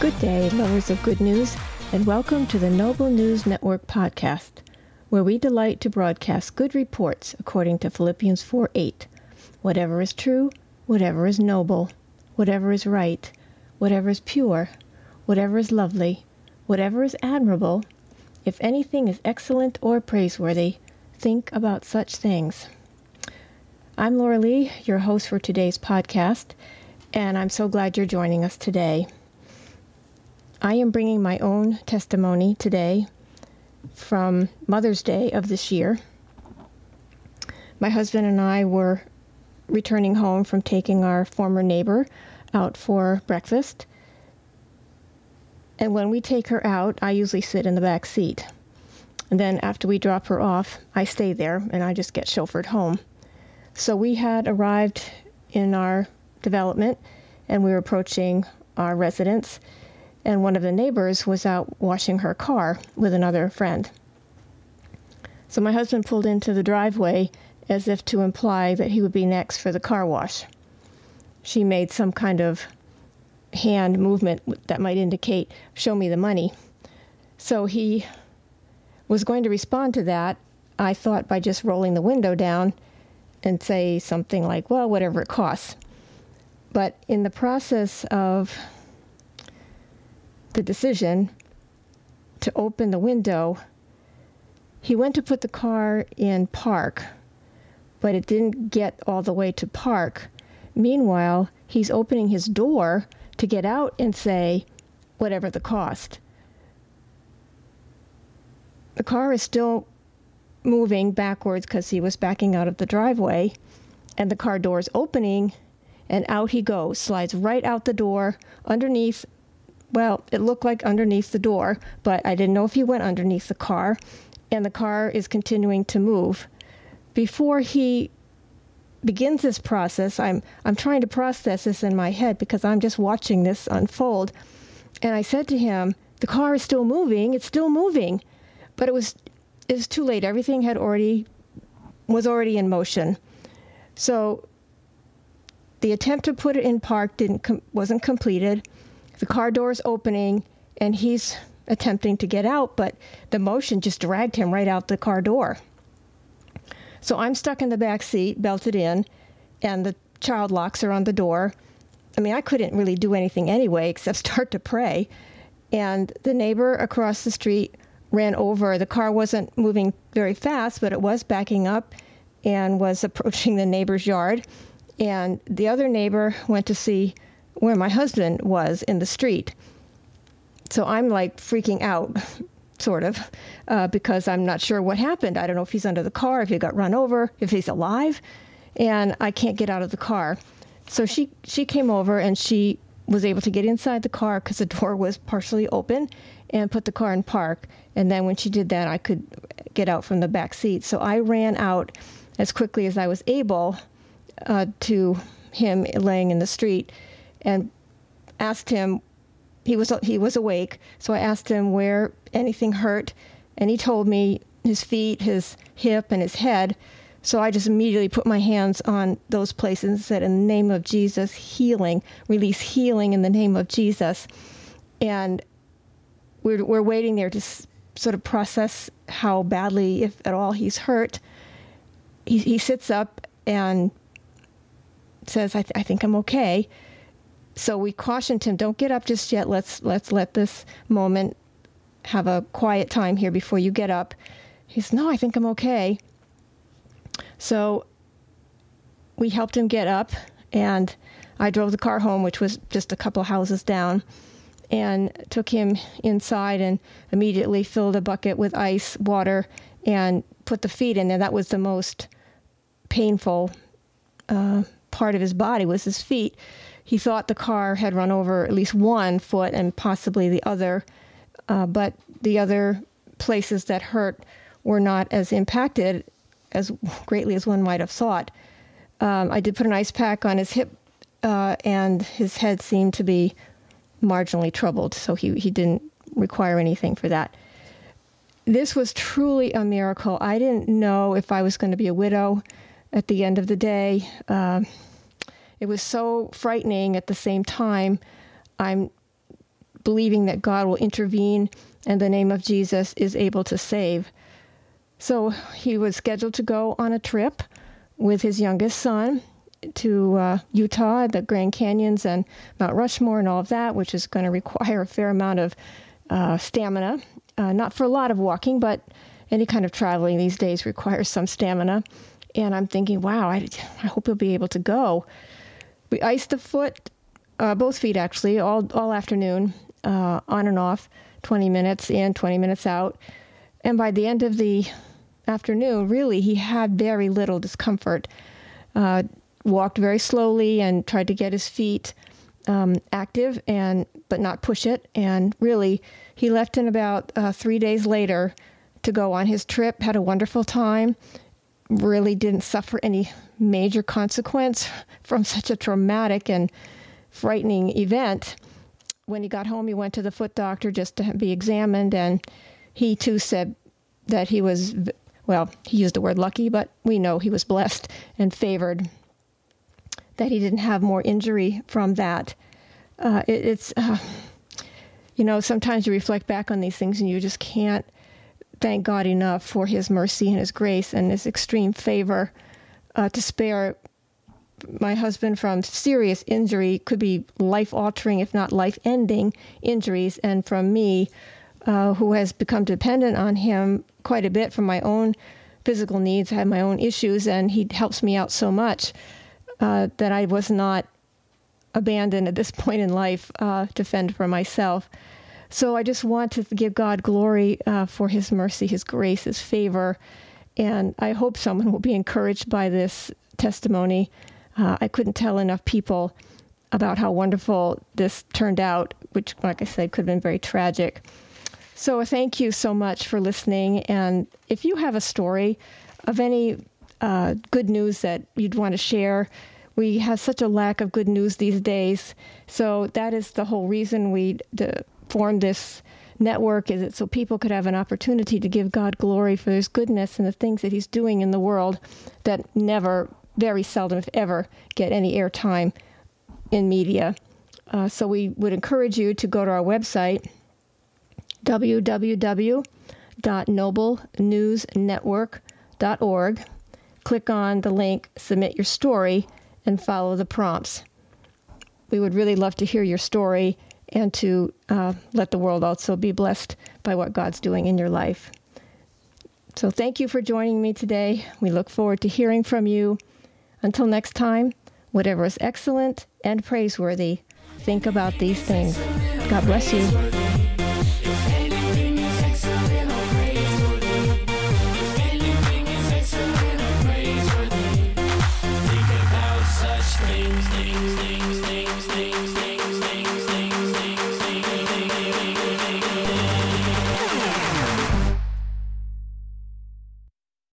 Good day, lovers of good news, and welcome to the Noble News Network podcast, where we delight to broadcast good reports according to Philippians 4 8. Whatever is true, whatever is noble, whatever is right, whatever is pure, whatever is lovely, whatever is admirable, if anything is excellent or praiseworthy, think about such things. I'm Laura Lee, your host for today's podcast, and I'm so glad you're joining us today. I am bringing my own testimony today from Mother's Day of this year. My husband and I were returning home from taking our former neighbor out for breakfast. And when we take her out, I usually sit in the back seat. And then after we drop her off, I stay there and I just get chauffeured home. So we had arrived in our development and we were approaching our residence and one of the neighbors was out washing her car with another friend. So my husband pulled into the driveway as if to imply that he would be next for the car wash. She made some kind of hand movement that might indicate, show me the money. So he was going to respond to that, I thought, by just rolling the window down and say something like, well, whatever it costs. But in the process of the decision to open the window, he went to put the car in park, but it didn't get all the way to park. Meanwhile, he's opening his door to get out and say, whatever the cost. The car is still moving backwards because he was backing out of the driveway, and the car door is opening, and out he goes, slides right out the door underneath well, it looked like underneath the door, but I didn't know if he went underneath the car, and the car is continuing to move. Before he begins this process, I'm I'm trying to process this in my head because I'm just watching this unfold. And I said to him, "The car is still moving. It's still moving." But it was it was too late. Everything had already was already in motion. So the attempt to put it in park didn't com- wasn't completed the car door's opening and he's attempting to get out, but the motion just dragged him right out the car door. So I'm stuck in the back seat, belted in, and the child locks are on the door. I mean, I couldn't really do anything anyway except start to pray. And the neighbor across the street ran over. The car wasn't moving very fast, but it was backing up and was approaching the neighbor's yard. And the other neighbor went to see where my husband was in the street. So I'm like freaking out, sort of, uh, because I'm not sure what happened. I don't know if he's under the car, if he got run over, if he's alive, and I can't get out of the car. So she she came over and she was able to get inside the car because the door was partially open and put the car in park. And then when she did that, I could get out from the back seat. So I ran out as quickly as I was able uh, to him laying in the street and asked him. He was he was awake, so I asked him where anything hurt, and he told me his feet, his hip, and his head. So I just immediately put my hands on those places and said, "In the name of Jesus, healing, release healing in the name of Jesus." And we're we're waiting there to sort of process how badly, if at all, he's hurt. He he sits up and says, "I, th- I think I'm okay." So we cautioned him, don't get up just yet. Let's let's let this moment have a quiet time here before you get up. He says, No, I think I'm okay. So we helped him get up and I drove the car home, which was just a couple of houses down, and took him inside and immediately filled a bucket with ice water and put the feet in there. That was the most painful uh, part of his body was his feet he thought the car had run over at least one foot and possibly the other, uh, but the other places that hurt were not as impacted as greatly as one might have thought. Um, I did put an ice pack on his hip, uh, and his head seemed to be marginally troubled, so he, he didn't require anything for that. This was truly a miracle. I didn't know if I was going to be a widow at the end of the day. Uh, it was so frightening at the same time. I'm believing that God will intervene and the name of Jesus is able to save. So he was scheduled to go on a trip with his youngest son to uh, Utah, the Grand Canyons, and Mount Rushmore, and all of that, which is going to require a fair amount of uh, stamina. Uh, not for a lot of walking, but any kind of traveling these days requires some stamina. And I'm thinking, wow, I, I hope he'll be able to go. We iced the foot, uh, both feet actually, all all afternoon, uh, on and off, 20 minutes in, 20 minutes out. And by the end of the afternoon, really, he had very little discomfort. Uh, walked very slowly and tried to get his feet um, active and but not push it. And really, he left in about uh, three days later to go on his trip. Had a wonderful time. Really didn't suffer any major consequence from such a traumatic and frightening event. When he got home, he went to the foot doctor just to be examined, and he too said that he was well, he used the word lucky, but we know he was blessed and favored that he didn't have more injury from that. Uh, it, it's, uh, you know, sometimes you reflect back on these things and you just can't thank God enough for his mercy and his grace and his extreme favor uh, to spare my husband from serious injury, could be life altering, if not life ending injuries, and from me, uh, who has become dependent on him quite a bit for my own physical needs. I have my own issues, and he helps me out so much uh, that I was not abandoned at this point in life uh, to fend for myself. So I just want to give God glory uh, for His mercy, His grace, His favor, and I hope someone will be encouraged by this testimony. Uh, I couldn't tell enough people about how wonderful this turned out, which, like I said, could have been very tragic. So thank you so much for listening. And if you have a story of any uh, good news that you'd want to share. We have such a lack of good news these days. So that is the whole reason we formed this network is it so people could have an opportunity to give God glory for his goodness and the things that he's doing in the world that never, very seldom, if ever, get any airtime in media. Uh, so we would encourage you to go to our website, www.noblenewsnetwork.org click on the link Submit Your Story and follow the prompts. We would really love to hear your story and to uh, let the world also be blessed by what God's doing in your life. So, thank you for joining me today. We look forward to hearing from you. Until next time, whatever is excellent and praiseworthy, think about these things. God bless you.